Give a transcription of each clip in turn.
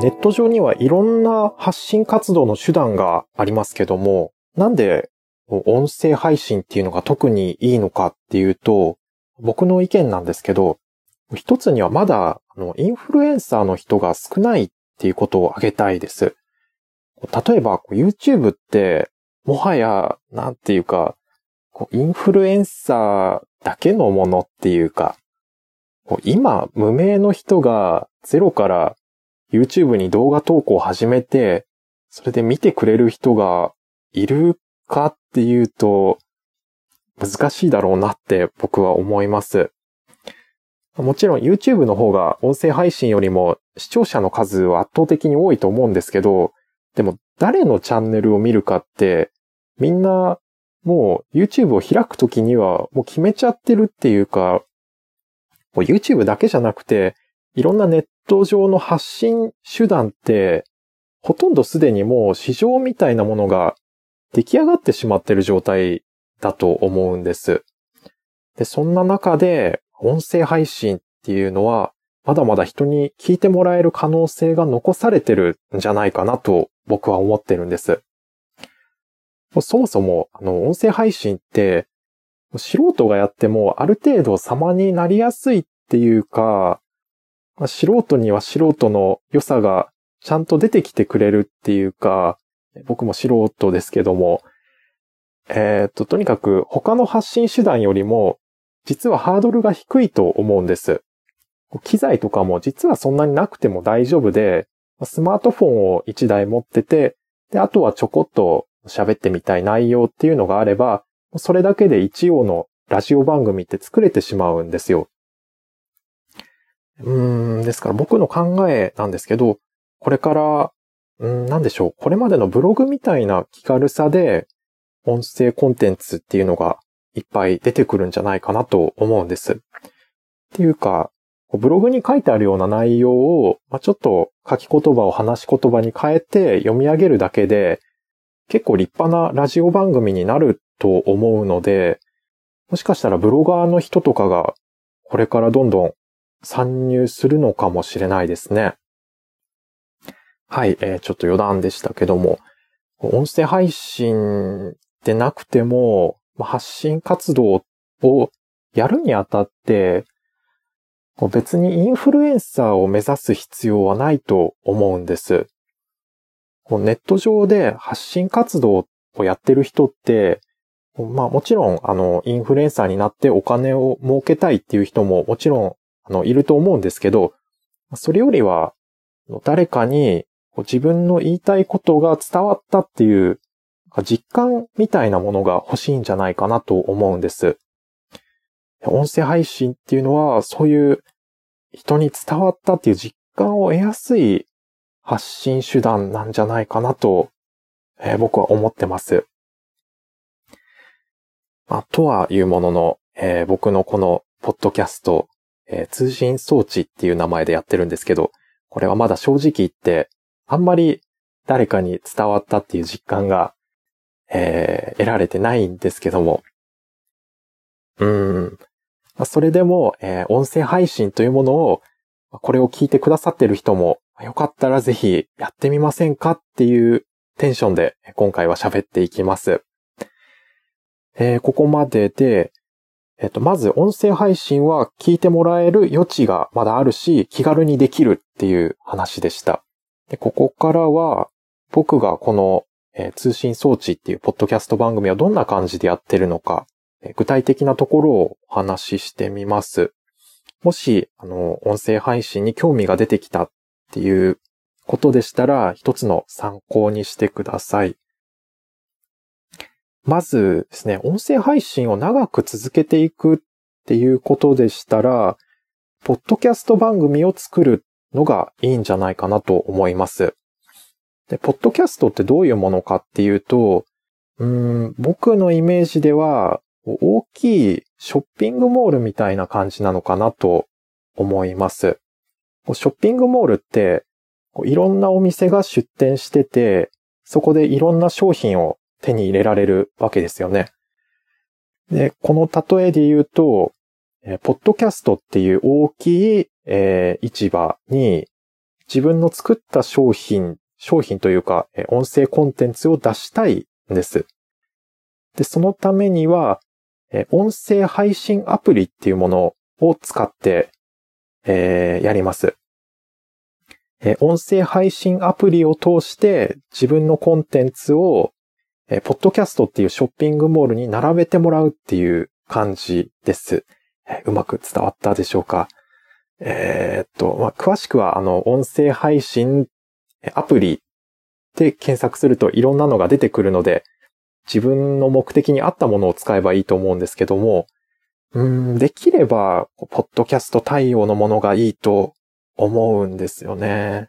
ネット上にはいろんな発信活動の手段がありますけども、なんで音声配信っていうのが特にいいのかっていうと、僕の意見なんですけど、一つにはまだインフルエンサーの人が少ないっていうことを挙げたいです。例えば YouTube ってもはや、なんていうか、インフルエンサーだけのものっていうか、今、無名の人がゼロから YouTube に動画投稿を始めて、それで見てくれる人がいるかっていうと、難しいだろうなって僕は思います。もちろん YouTube の方が音声配信よりも視聴者の数は圧倒的に多いと思うんですけど、でも誰のチャンネルを見るかってみんなもう YouTube を開くときにはもう決めちゃってるっていうか、YouTube だけじゃなくて、いろんなネット上の発信手段って、ほとんどすでにもう市場みたいなものが出来上がってしまってる状態だと思うんです。で、そんな中で音声配信っていうのは、まだまだ人に聞いてもらえる可能性が残されてるんじゃないかなと僕は思ってるんです。そもそも、あの、音声配信って、素人がやってもある程度様になりやすいっていうか、まあ、素人には素人の良さがちゃんと出てきてくれるっていうか、僕も素人ですけども、えっ、と、とにかく他の発信手段よりも、実はハードルが低いと思うんです。機材とかも実はそんなになくても大丈夫で、スマートフォンを1台持ってて、で、あとはちょこっと喋ってみたい内容っていうのがあれば、それだけで一応のラジオ番組って作れてしまうんですよ。うん、ですから僕の考えなんですけど、これから、うん、なんでしょう。これまでのブログみたいな気軽さで、音声コンテンツっていうのがいっぱい出てくるんじゃないかなと思うんです。っていうか、ブログに書いてあるような内容を、まあ、ちょっと書き言葉を話し言葉に変えて読み上げるだけで、結構立派なラジオ番組になると思うので、もしかしたらブロガーの人とかがこれからどんどん参入するのかもしれないですね。はい、えー、ちょっと余談でしたけども、音声配信でなくても、発信活動をやるにあたって、別にインフルエンサーを目指す必要はないと思うんです。ネット上で発信活動をやってる人って、まあもちろん、あの、インフルエンサーになってお金を儲けたいっていう人ももちろん、あの、いると思うんですけど、それよりは、誰かに自分の言いたいことが伝わったっていう実感みたいなものが欲しいんじゃないかなと思うんです。音声配信っていうのは、そういう人に伝わったっていう実感を得やすい発信手段なんじゃないかなと、えー、僕は思ってます。まあ、とはいうものの、えー、僕のこのポッドキャスト、えー、通信装置っていう名前でやってるんですけど、これはまだ正直言って、あんまり誰かに伝わったっていう実感が、えー、得られてないんですけども。うん。まあ、それでも、えー、音声配信というものを、これを聞いてくださってる人もよかったらぜひやってみませんかっていうテンションで今回は喋っていきます。えー、ここまでで、えっ、と、まず音声配信は聞いてもらえる余地がまだあるし、気軽にできるっていう話でした。でここからは、僕がこの、えー、通信装置っていうポッドキャスト番組はどんな感じでやってるのか、えー、具体的なところをお話ししてみます。もし、あの、音声配信に興味が出てきたっっていうことでしたら、一つの参考にしてください。まずですね、音声配信を長く続けていくっていうことでしたら、ポッドキャスト番組を作るのがいいんじゃないかなと思います。で、ポッドキャストってどういうものかっていうと、うん、僕のイメージでは、大きいショッピングモールみたいな感じなのかなと思います。ショッピングモールって、いろんなお店が出店してて、そこでいろんな商品を手に入れられるわけですよね。で、この例えで言うと、ポッドキャストっていう大きい、えー、市場に自分の作った商品、商品というか、音声コンテンツを出したいんです。で、そのためには、音声配信アプリっていうものを使って、えー、やります。音声配信アプリを通して自分のコンテンツを、ポッドキャストっていうショッピングモールに並べてもらうっていう感じです。うまく伝わったでしょうか？えー、っと、まあ、詳しくは、あの、音声配信アプリで検索するといろんなのが出てくるので、自分の目的に合ったものを使えばいいと思うんですけども、うん、できれば、ポッドキャスト対応のものがいいと思うんですよね。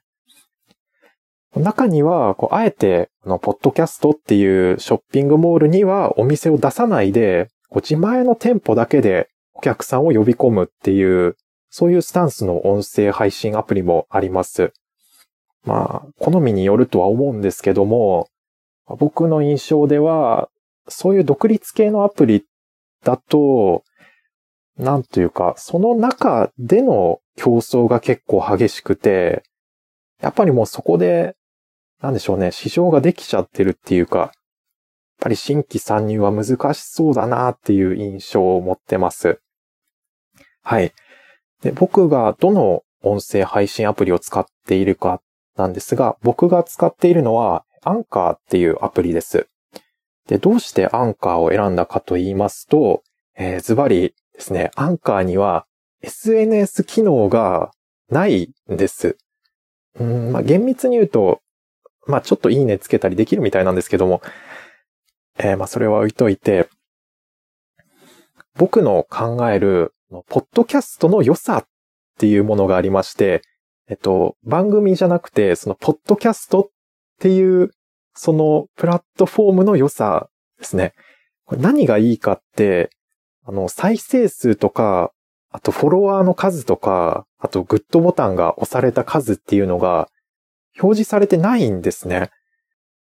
中には、こうあえて、あの、ポッドキャストっていうショッピングモールにはお店を出さないで、こう自前の店舗だけでお客さんを呼び込むっていう、そういうスタンスの音声配信アプリもあります。まあ、好みによるとは思うんですけども、僕の印象では、そういう独立系のアプリだと、なんというか、その中での競争が結構激しくて、やっぱりもうそこで、なんでしょうね、市場ができちゃってるっていうか、やっぱり新規参入は難しそうだなっていう印象を持ってます。はい。で僕がどの音声配信アプリを使っているかなんですが、僕が使っているのはアンカーっていうアプリです。で、どうしてアンカーを選んだかと言いますと、えー、ズバリですね、アンカーには SNS 機能がないんです。うん、まあ、厳密に言うと、まあ、ちょっといいねつけたりできるみたいなんですけども、えー、まあ、それは置いといて、僕の考える、ポッドキャストの良さっていうものがありまして、えっと、番組じゃなくて、その、ポッドキャストっていう、その、プラットフォームの良さですね。これ何がいいかって、あの、再生数とか、あとフォロワーの数とか、あとグッドボタンが押された数っていうのが表示されてないんですね。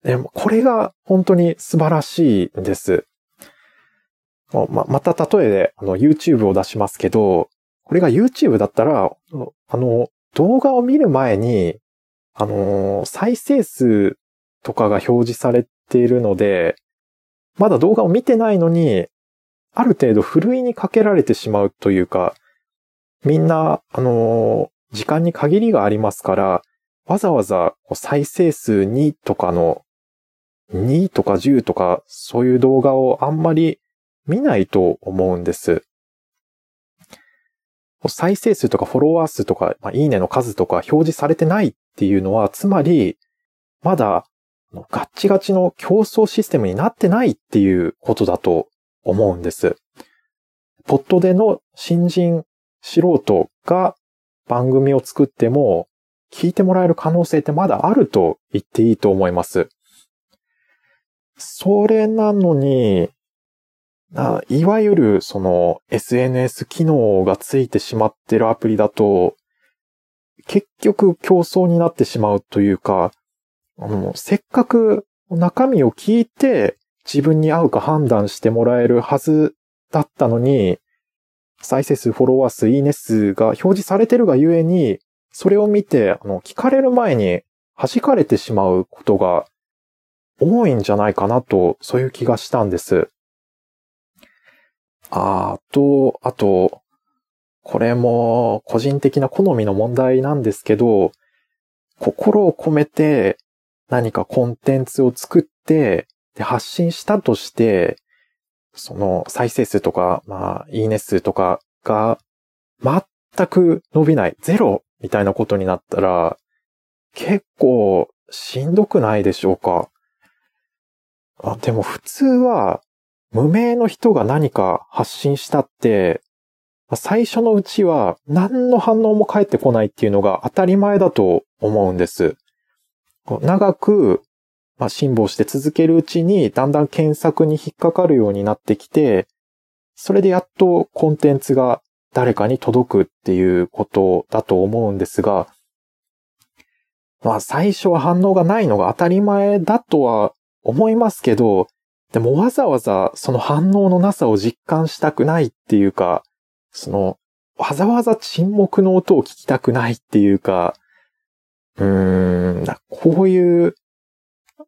でもこれが本当に素晴らしいんです。ま、また例えであの YouTube を出しますけど、これが YouTube だったら、あの、動画を見る前に、あの、再生数とかが表示されているので、まだ動画を見てないのに、ある程度ふるいにかけられてしまうというか、みんな、あの、時間に限りがありますから、わざわざ再生数2とかの、2とか10とか、そういう動画をあんまり見ないと思うんです。再生数とかフォロワー数とか、まあ、いいねの数とか表示されてないっていうのは、つまり、まだガッチガチの競争システムになってないっていうことだと思うんです。ポットでの新人素人が番組を作っても聞いてもらえる可能性ってまだあると言っていいと思います。それなのに、いわゆるその SNS 機能がついてしまってるアプリだと、結局競争になってしまうというか、あの、せっかく中身を聞いて自分に合うか判断してもらえるはずだったのに、再生数、フォロワー数、いいね数が表示されてるがゆえに、それを見て、あの、聞かれる前に弾かれてしまうことが多いんじゃないかなと、そういう気がしたんです。あと、あと、これも個人的な好みの問題なんですけど、心を込めて何かコンテンツを作ってで、発信したとして、その再生数とか、まあ、いいね数とかが全く伸びない、ゼロみたいなことになったら、結構しんどくないでしょうか？あでも普通は、無名の人が何か発信したって、最初のうちは何の反応も返ってこないっていうのが当たり前だと思うんです。長くまあ、辛抱して続けるうちに、だんだん検索に引っかかるようになってきて、それでやっとコンテンツが誰かに届くっていうことだと思うんですが、まあ最初は反応がないのが当たり前だとは思いますけど、でもわざわざその反応のなさを実感したくないっていうか、その、わざわざ沈黙の音を聞きたくないっていうか、うーん、こういう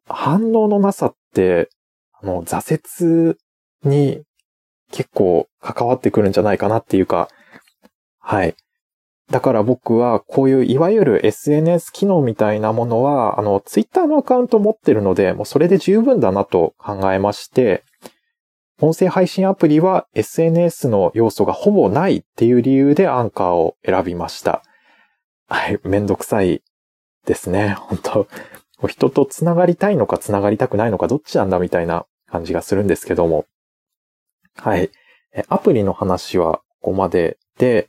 反応のなさって、あの、挫折に結構関わってくるんじゃないかなっていうか、はい。だから僕はこういういわゆる SNS 機能みたいなものは、あの、Twitter のアカウント持ってるので、もうそれで十分だなと考えまして、音声配信アプリは SNS の要素がほぼないっていう理由でアンカーを選びました。はい、めんどくさいですね。本当人と繋がりたいのか繋がりたくないのかどっちなんだみたいな感じがするんですけども。はい。アプリの話はここまでで、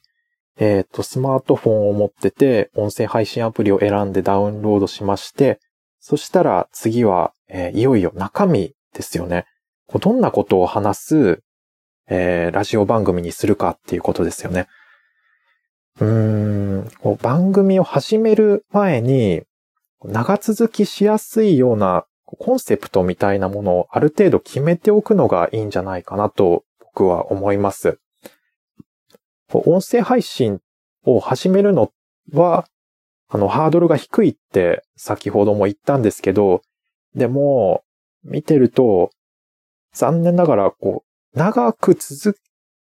えっ、ー、と、スマートフォンを持ってて、音声配信アプリを選んでダウンロードしまして、そしたら次は、えー、いよいよ中身ですよね。どんなことを話す、えー、ラジオ番組にするかっていうことですよね。うーん、番組を始める前に、長続きしやすいようなコンセプトみたいなものをある程度決めておくのがいいんじゃないかなと僕は思います。音声配信を始めるのは、あの、ハードルが低いって先ほども言ったんですけど、でも、見てると、残念ながら、こう、長く続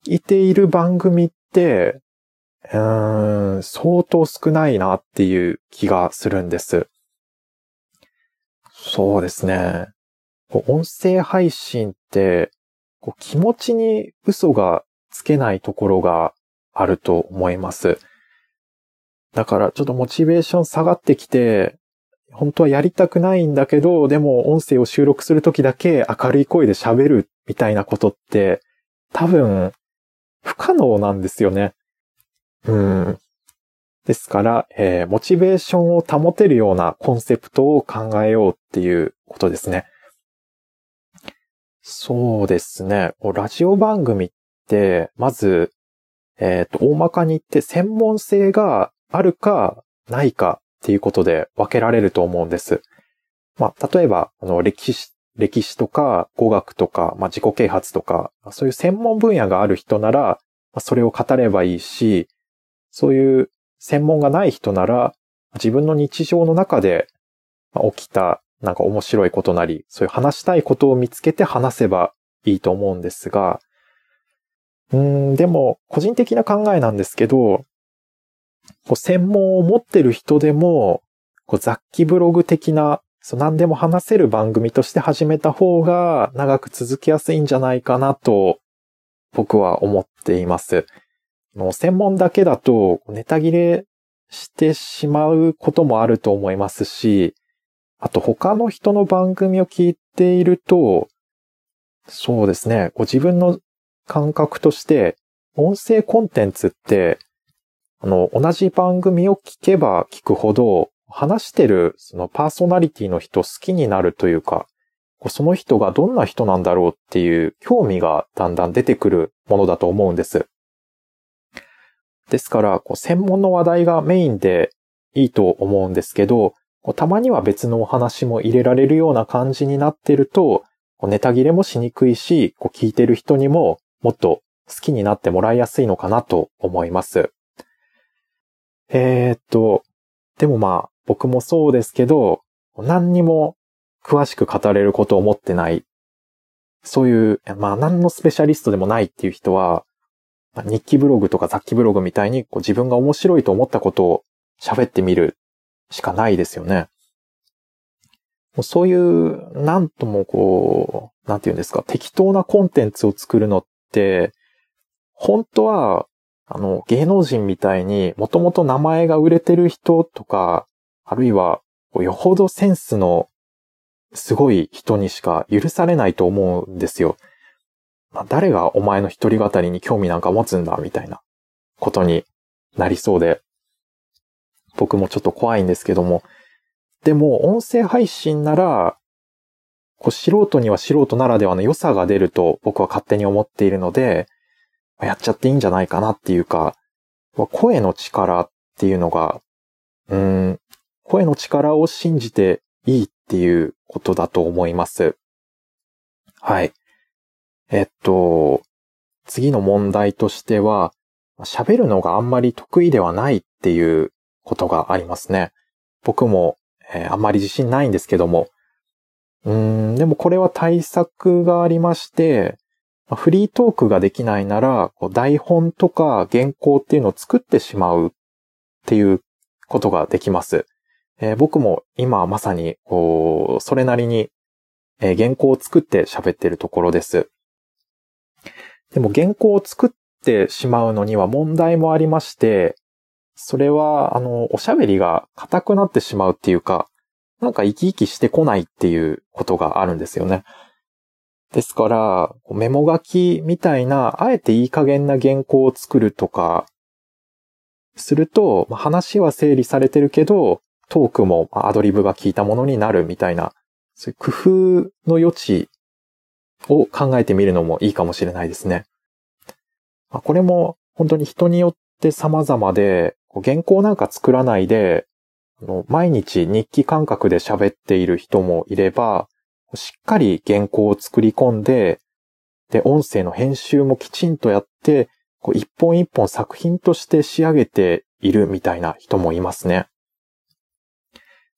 いている番組って、うん、相当少ないなっていう気がするんです。そうですね。こう音声配信って、こう気持ちに嘘がつけないところがあると思います。だからちょっとモチベーション下がってきて、本当はやりたくないんだけど、でも音声を収録するときだけ明るい声で喋るみたいなことって多分不可能なんですよね。うん。ですから、えー、モチベーションを保てるようなコンセプトを考えようっていうことですね。そうですね。ラジオ番組って、まず、えっ、ー、と、大まかに言って専門性があるかないかっていうことで分けられると思うんです。まあ、例えば、あの、歴史、歴史とか語学とか、まあ、自己啓発とか、そういう専門分野がある人なら、まあ、それを語ればいいし、そういう専門がない人なら、自分の日常の中で起きたなんか面白いことなり、そういう話したいことを見つけて話せばいいと思うんですが、うん、でも、個人的な考えなんですけど、こう専門を持ってる人でも、こう雑記ブログ的な、そう何でも話せる番組として始めた方が長く続きやすいんじゃないかなと、僕は思っています。専門だけだと、ネタ切れしてしまうこともあると思いますし、あと他の人の番組を聞いていると、そうですね、ご自分の感覚として、音声コンテンツって、あの、同じ番組を聞けば聞くほど、話してるそのパーソナリティの人好きになるというか、その人がどんな人なんだろうっていう興味がだんだん出てくるものだと思うんです。ですから、こう専門の話題がメインでいいと思うんですけど、たまには別のお話も入れられるような感じになってると、ネタ切れもしにくいし、こう聞いてる人にももっと好きになってもらいやすいのかなと思います。えー、っと、でもまあ、僕もそうですけど、何にも詳しく語れることを思ってない。そういう、まあ何のスペシャリストでもないっていう人は、日記ブログとか雑記ブログみたいにこう自分が面白いと思ったことを喋ってみるしかないですよね。そういう、なんともこう、なんて言うんですか、適当なコンテンツを作るのって、本当は、あの、芸能人みたいにもともと名前が売れてる人とか、あるいは、よほどセンスのすごい人にしか許されないと思うんですよ。誰がお前の一人語りに興味なんか持つんだ、みたいなことになりそうで、僕もちょっと怖いんですけども、でも音声配信なら、こう素人には素人ならではの良さが出ると僕は勝手に思っているので、やっちゃっていいんじゃないかなっていうか、声の力っていうのが、うん、声の力を信じていいっていうことだと思います。はい。えっと、次の問題としては、喋るのがあんまり得意ではないっていうことがありますね。僕も、えー、あんまり自信ないんですけども、うん、でもこれは対策がありまして、フリートークができないなら、台本とか原稿っていうのを作ってしまうっていうことができます。えー、僕も今まさに、それなりに、えー、原稿を作って喋ってるところです。でも原稿を作ってしまうのには問題もありまして、それは、あの、おしゃべりが硬くなってしまうっていうか、なんか生き生きしてこないっていうことがあるんですよね。ですから、メモ書きみたいな、あえていい加減な原稿を作るとか、すると、話は整理されてるけど、トークもアドリブが効いたものになるみたいな、そういう工夫の余地を考えてみるのもいいかもしれないですね。まこれも本当に人によって様々で、原稿なんか作らないで、毎日日記感覚で喋っている人もいれば、しっかり原稿を作り込んで、で、音声の編集もきちんとやって、こう一本一本作品として仕上げているみたいな人もいますね。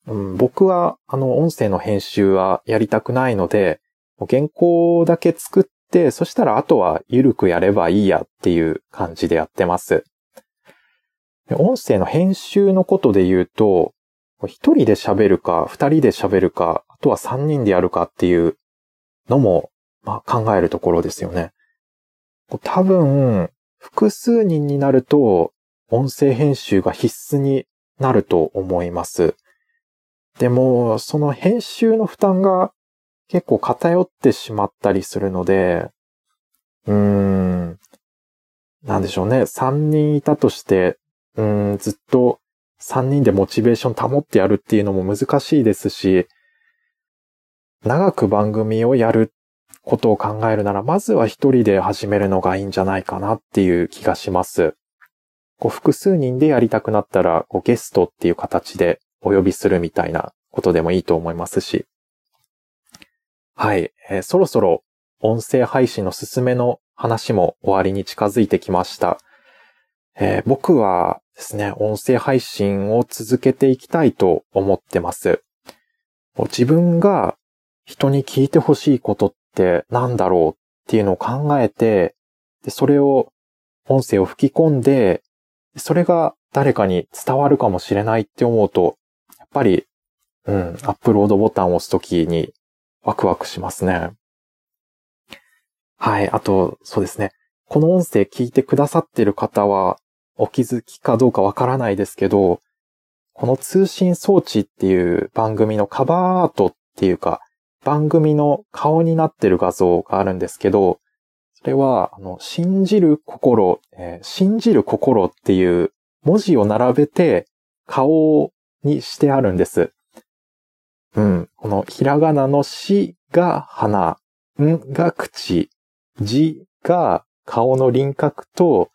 うん、僕は、あの、音声の編集はやりたくないので、原稿だけ作って、そしたらあとは緩くやればいいやっていう感じでやってます。音声の編集のことで言うと、一人で喋るか、二人で喋るか、あとは三人でやるかっていうのも、まあ、考えるところですよね。多分、複数人になると、音声編集が必須になると思います。でも、その編集の負担が結構偏ってしまったりするので、うーん、なんでしょうね。三人いたとして、うん、ずっと3人でモチベーション保ってやるっていうのも難しいですし、長く番組をやることを考えるなら、まずは一人で始めるのがいいんじゃないかなっていう気がします。こう複数人でやりたくなったら、こうゲストっていう形でお呼びするみたいなことでもいいと思いますし。はい、えー、そろそろ音声配信の進めの話も終わりに近づいてきました。えー、僕はですね、音声配信を続けていきたいと思ってます。自分が人に聞いてほしいことって何だろうっていうのを考えて、でそれを音声を吹き込んで、それが誰かに伝わるかもしれないって思うと、やっぱり、うん、アップロードボタンを押すときにワクワクしますね。はい。あと、そうですね。この音声聞いてくださっている方は、お気づきかどうかわからないですけど、この通信装置っていう番組のカバーアートっていうか、番組の顔になってる画像があるんですけど、それは、あの、信じる心、えー、信じる心っていう文字を並べて顔にしてあるんです。うん。このひらがなのしが鼻、んが口、じが顔の輪郭と、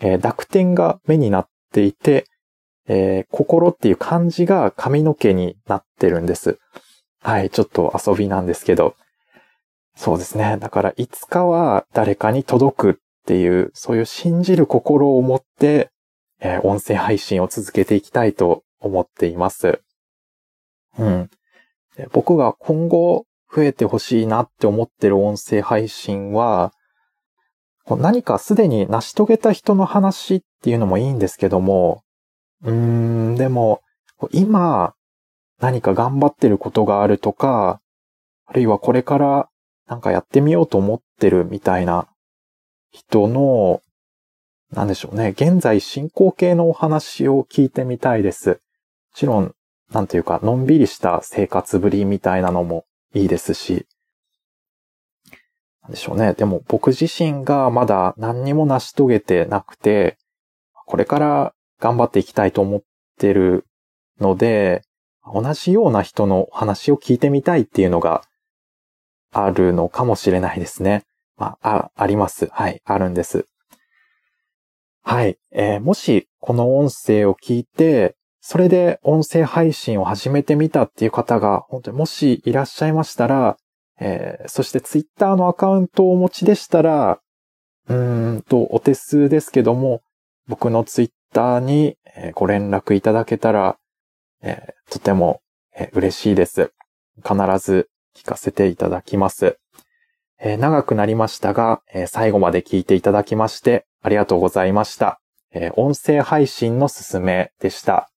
えー、濁点が目になっていて、えー、心っていう漢字が髪の毛になってるんです。はい、ちょっと遊びなんですけど。そうですね。だから、いつかは誰かに届くっていう、そういう信じる心を持って、えー、音声配信を続けていきたいと思っています。うん。僕が今後増えてほしいなって思ってる音声配信は、何かすでに成し遂げた人の話っていうのもいいんですけども、うーん、でも、今、何か頑張ってることがあるとか、あるいはこれからなんかやってみようと思ってるみたいな人の、なんでしょうね、現在進行形のお話を聞いてみたいです。もちろん、なんていうか、のんびりした生活ぶりみたいなのもいいですし、なんでしょうね。でも僕自身がまだ何にも成し遂げてなくて、これから頑張っていきたいと思ってるので、同じような人の話を聞いてみたいっていうのがあるのかもしれないですね。まあ、あ、あります。はい、あるんです。はい。えー、もし、この音声を聞いて、それで音声配信を始めてみたっていう方が、本当にもしいらっしゃいましたら、えー、そしてツイッターのアカウントをお持ちでしたら、うーんと、お手数ですけども、僕のツイッターにご連絡いただけたらえー、とても、嬉しいです。必ず聞かせていただきます。えー、長くなりましたが、え最後まで聞いていただきましてありがとうございました。え音声配信のすすめでした。